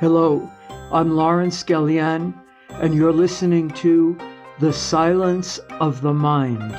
Hello, I'm Laurence Galian, and you're listening to The Silence of the Mind.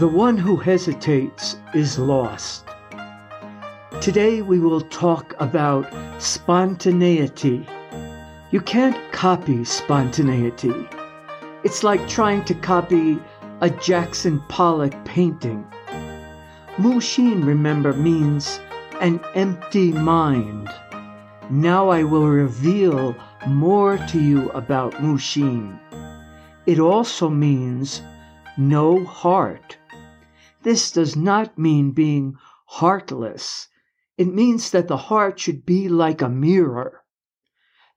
The one who hesitates is lost. Today we will talk about spontaneity. You can't copy spontaneity. It's like trying to copy a Jackson Pollock painting. Mushin, remember, means an empty mind. Now I will reveal more to you about Mushin. It also means no heart. This does not mean being heartless. It means that the heart should be like a mirror.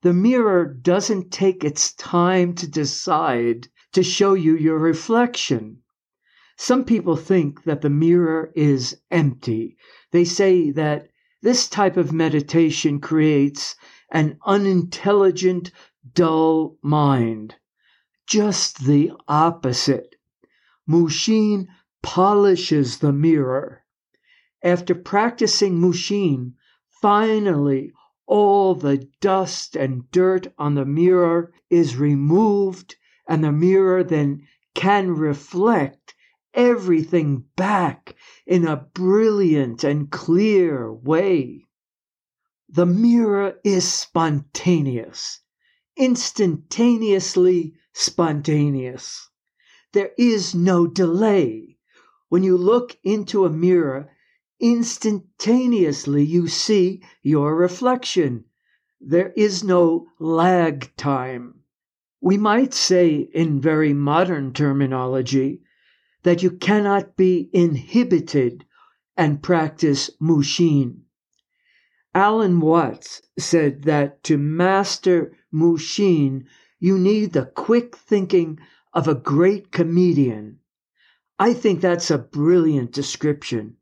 The mirror doesn't take its time to decide to show you your reflection. Some people think that the mirror is empty. They say that this type of meditation creates an unintelligent, dull mind. Just the opposite. Mushin polishes the mirror. After practicing Mushin, finally all the dust and dirt on the mirror is removed and the mirror then can reflect everything back in a brilliant and clear way. The mirror is spontaneous, instantaneously spontaneous. There is no delay. When you look into a mirror, instantaneously you see your reflection. There is no lag time. We might say, in very modern terminology, that you cannot be inhibited and practice Mushin. Alan Watts said that to master Mushin, you need the quick thinking of a great comedian. I think that's a brilliant description.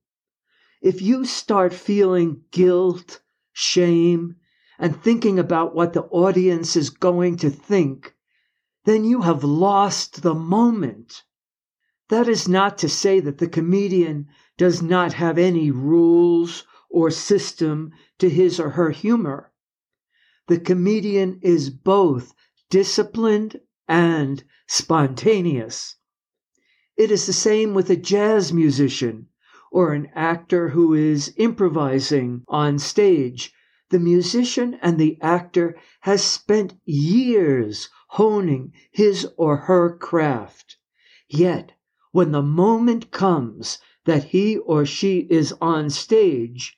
If you start feeling guilt, shame, and thinking about what the audience is going to think, then you have lost the moment. That is not to say that the comedian does not have any rules or system to his or her humor. The comedian is both disciplined and spontaneous. It is the same with a jazz musician or an actor who is improvising on stage. The musician and the actor has spent years honing his or her craft. Yet, when the moment comes that he or she is on stage,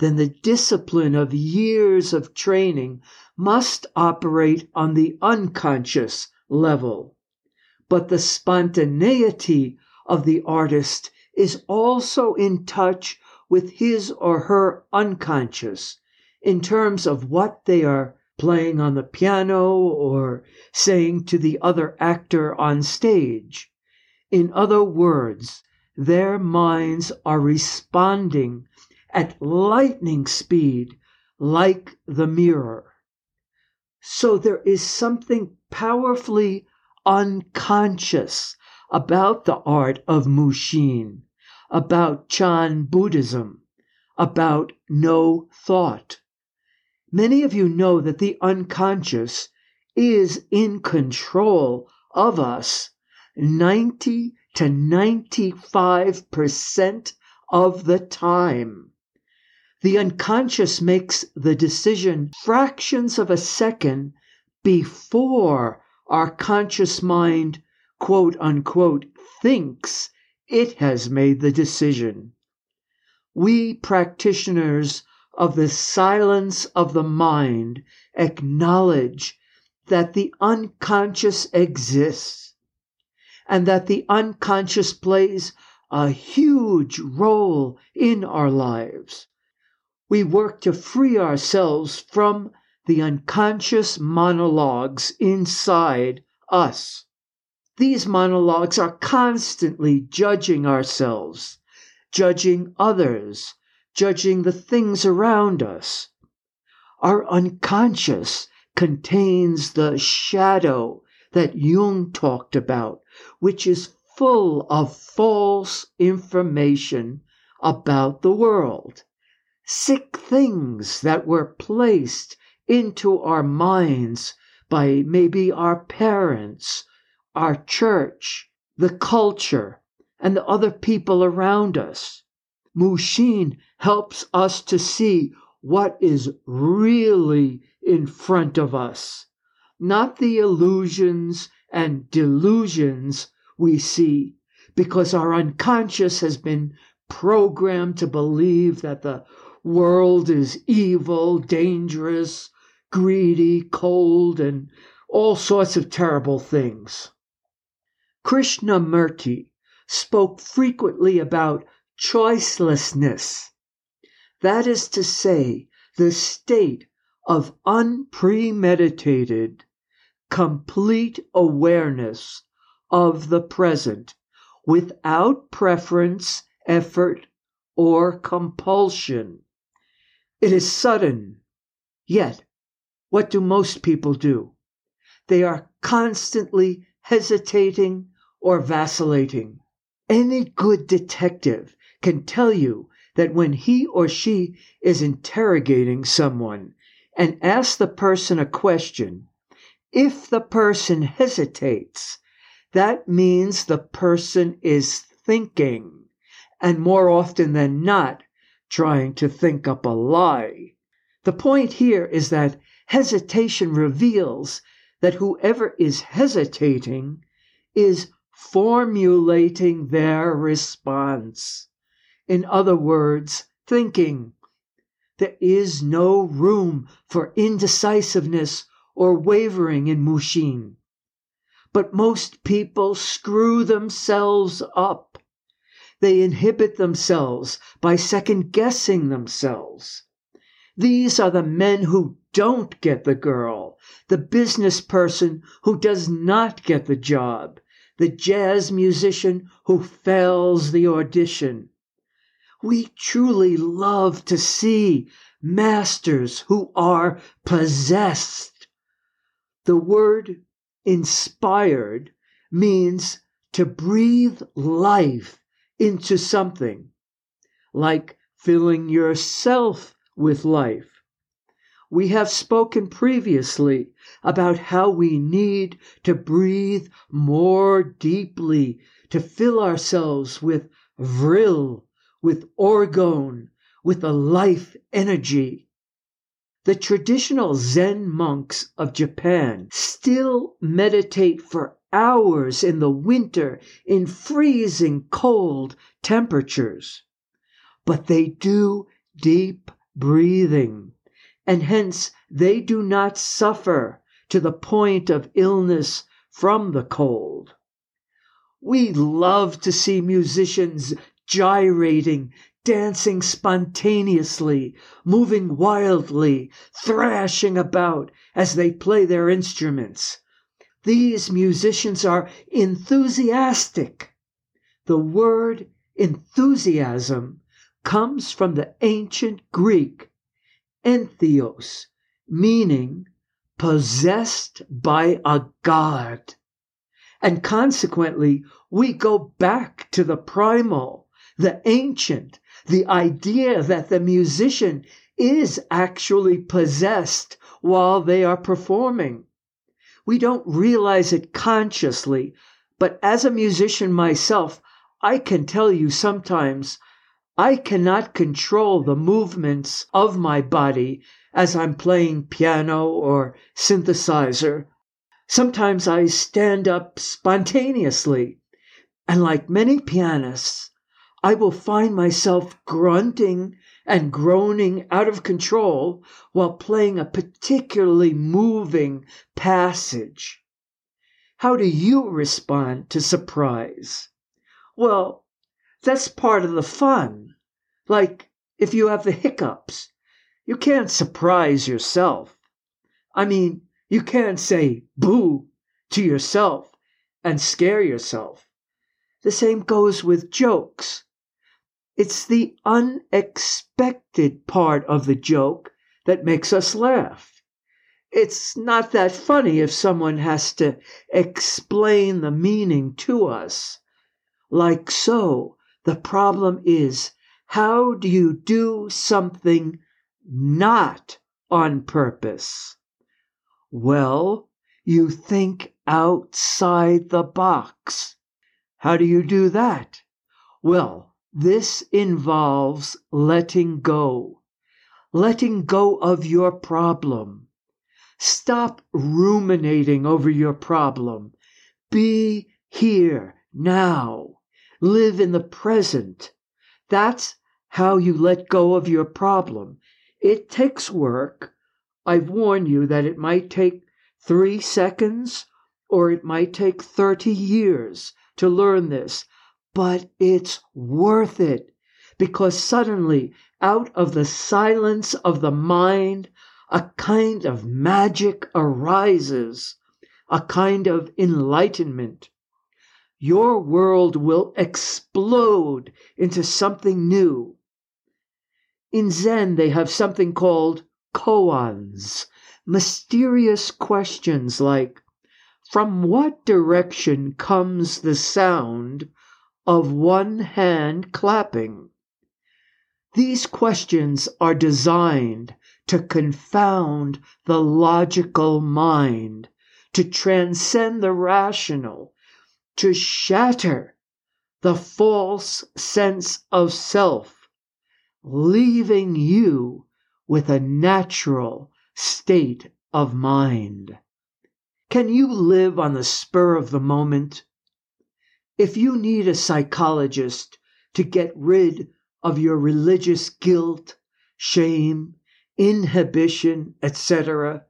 then the discipline of years of training must operate on the unconscious level. But the spontaneity of the artist is also in touch with his or her unconscious in terms of what they are playing on the piano or saying to the other actor on stage. In other words, their minds are responding at lightning speed like the mirror. So there is something powerfully unconscious about the art of Mushin, about Chan Buddhism, about no thought. Many of you know that the unconscious is in control of us 90 to 95% of the time. The unconscious makes the decision fractions of a second before our conscious mind, quote unquote, thinks it has made the decision. We practitioners of the silence of the mind acknowledge that the unconscious exists and that the unconscious plays a huge role in our lives. We work to free ourselves from the unconscious monologues inside us. These monologues are constantly judging ourselves, judging others, judging the things around us. Our unconscious contains the shadow that Jung talked about, which is full of false information about the world. sick things that were placed into our minds by maybe our parents, our church, the culture, and the other people around us. Mushin helps us to see what is really in front of us, not the illusions and delusions we see, because our unconscious has been programmed to believe that the world is evil, dangerous, greedy, cold, and all sorts of terrible things. Krishnamurti spoke frequently about choicelessness. That is to say, the state of unpremeditated, complete awareness of the present without preference, effort, or compulsion. It is sudden. Yet, what do most people do? They are constantly hesitating or vacillating. Any good detective can tell you that when he or she is interrogating someone and asks the person a question, if the person hesitates, that means the person is thinking, and more often than not, trying to think up a lie. The point here is that hesitation reveals that whoever is hesitating is formulating their response. In other words, thinking. There is no room for indecisiveness or wavering in Mushin. But most people screw themselves up they inhibit themselves by second guessing themselves. These are the men who don't get the girl, the business person who does not get the job, the jazz musician who fails the audition. We truly love to see masters who are possessed. The word inspired means to breathe life into something, like filling yourself with life. We have spoken previously about how we need to breathe more deeply to fill ourselves with vril, with orgone, with the life energy. The traditional Zen monks of Japan still meditate for hours in the winter in freezing cold temperatures. But they do deep breathing, and hence they do not suffer to the point of illness from the cold. We love to see musicians gyrating, dancing spontaneously, moving wildly, thrashing about as they play their instruments. These musicians are enthusiastic. The word enthusiasm comes from the ancient Greek entheos, meaning possessed by a god. And consequently, we go back to the primal, the ancient, the idea that the musician is actually possessed while they are performing. We don't realize it consciously, but as a musician myself, I can tell you sometimes I cannot control the movements of my body as I'm playing piano or synthesizer. Sometimes I stand up spontaneously, and like many pianists, I will find myself grunting and groaning out of control while playing a particularly moving passage. How do you respond to surprise? Well, that's part of the fun. Like if you have the hiccups, you can't surprise yourself. I mean, you can't say boo to yourself and scare yourself. The same goes with jokes. It's the unexpected part of the joke that makes us laugh. It's not that funny if someone has to explain the meaning to us. Like so, the problem is How do you do something not on purpose? Well, you think outside the box. How do you do that? Well, this involves letting go, letting go of your problem. Stop ruminating over your problem. Be here now. Live in the present. That's how you let go of your problem. It takes work. I've warned you that it might take three seconds or it might take 30 years to learn this, but it's worth it because suddenly, out of the silence of the mind, a kind of magic arises, a kind of enlightenment. Your world will explode into something new. In Zen, they have something called koans, mysterious questions like From what direction comes the sound of one hand clapping? These questions are designed to confound the logical mind, to transcend the rational, to shatter the false sense of self, leaving you with a natural state of mind. Can you live on the spur of the moment? If you need a psychologist to get rid of your religious guilt, shame, inhibition, etc.,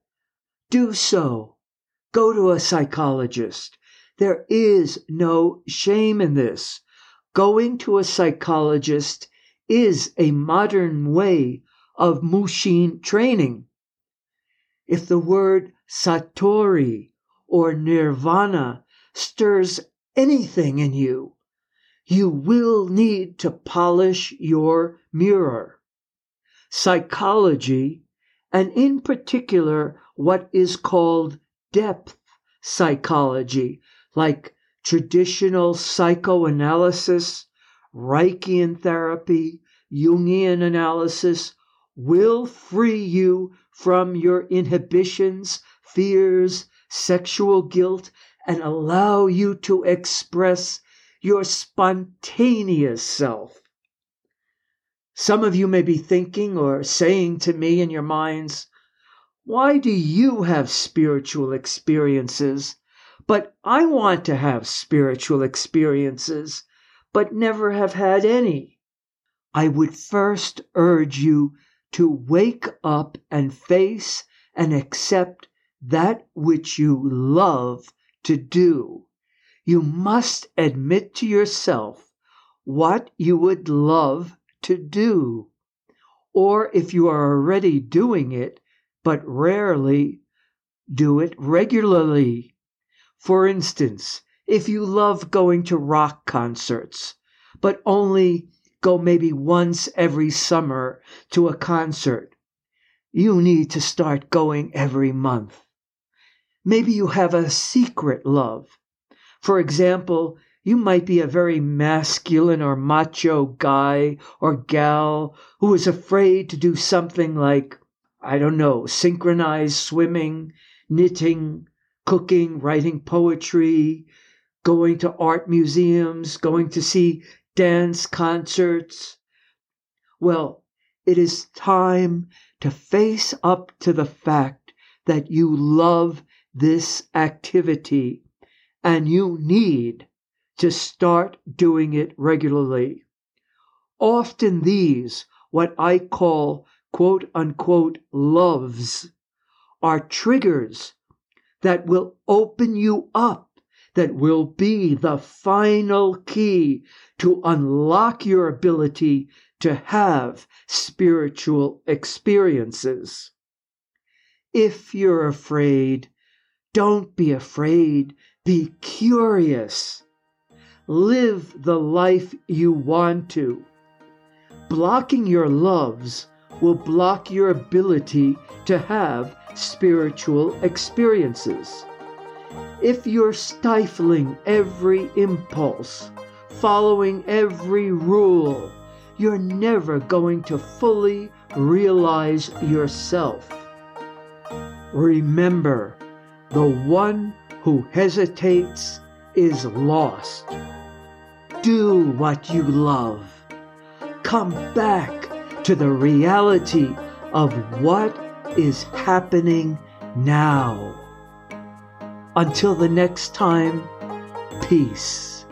do so. Go to a psychologist. There is no shame in this. Going to a psychologist is a modern way of Mushin training. If the word Satori or Nirvana stirs anything in you, you will need to polish your mirror. Psychology, and in particular, what is called depth psychology, like traditional psychoanalysis, Reichian therapy, Jungian analysis, will free you from your inhibitions, fears, sexual guilt, and allow you to express your spontaneous self. Some of you may be thinking or saying to me in your minds, Why do you have spiritual experiences? But I want to have spiritual experiences, but never have had any. I would first urge you to wake up and face and accept that which you love to do. You must admit to yourself what you would love to do. Or if you are already doing it, but rarely, do it regularly. For instance, if you love going to rock concerts, but only go maybe once every summer to a concert, you need to start going every month. Maybe you have a secret love. For example, you might be a very masculine or macho guy or gal who is afraid to do something like, I don't know, synchronized swimming, knitting, cooking, writing poetry, going to art museums, going to see dance concerts. Well, it is time to face up to the fact that you love this activity and you need to start doing it regularly. Often these, what I call quote unquote loves, are triggers that will open you up, that will be the final key to unlock your ability to have spiritual experiences. If you're afraid, don't be afraid, be curious. Live the life you want to. Blocking your loves will block your ability to have spiritual experiences. If you're stifling every impulse, following every rule, you're never going to fully realize yourself. Remember, the one who hesitates is lost. Do what you love. Come back to the reality of what is happening now. Until the next time, peace.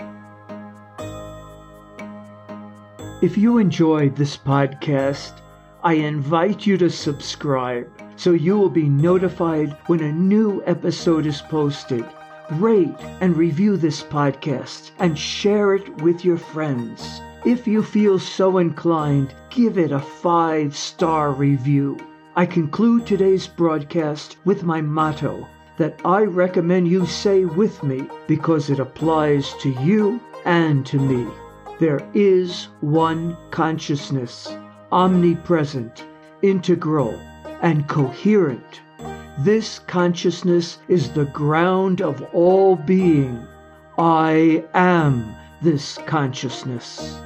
If you enjoyed this podcast, I invite you to subscribe so you will be notified when a new episode is posted. Rate and review this podcast and share it with your friends. If you feel so inclined, give it a five star review. I conclude today's broadcast with my motto that I recommend you say with me because it applies to you and to me. There is one consciousness, omnipresent, integral, and coherent. This consciousness is the ground of all being. I am this consciousness.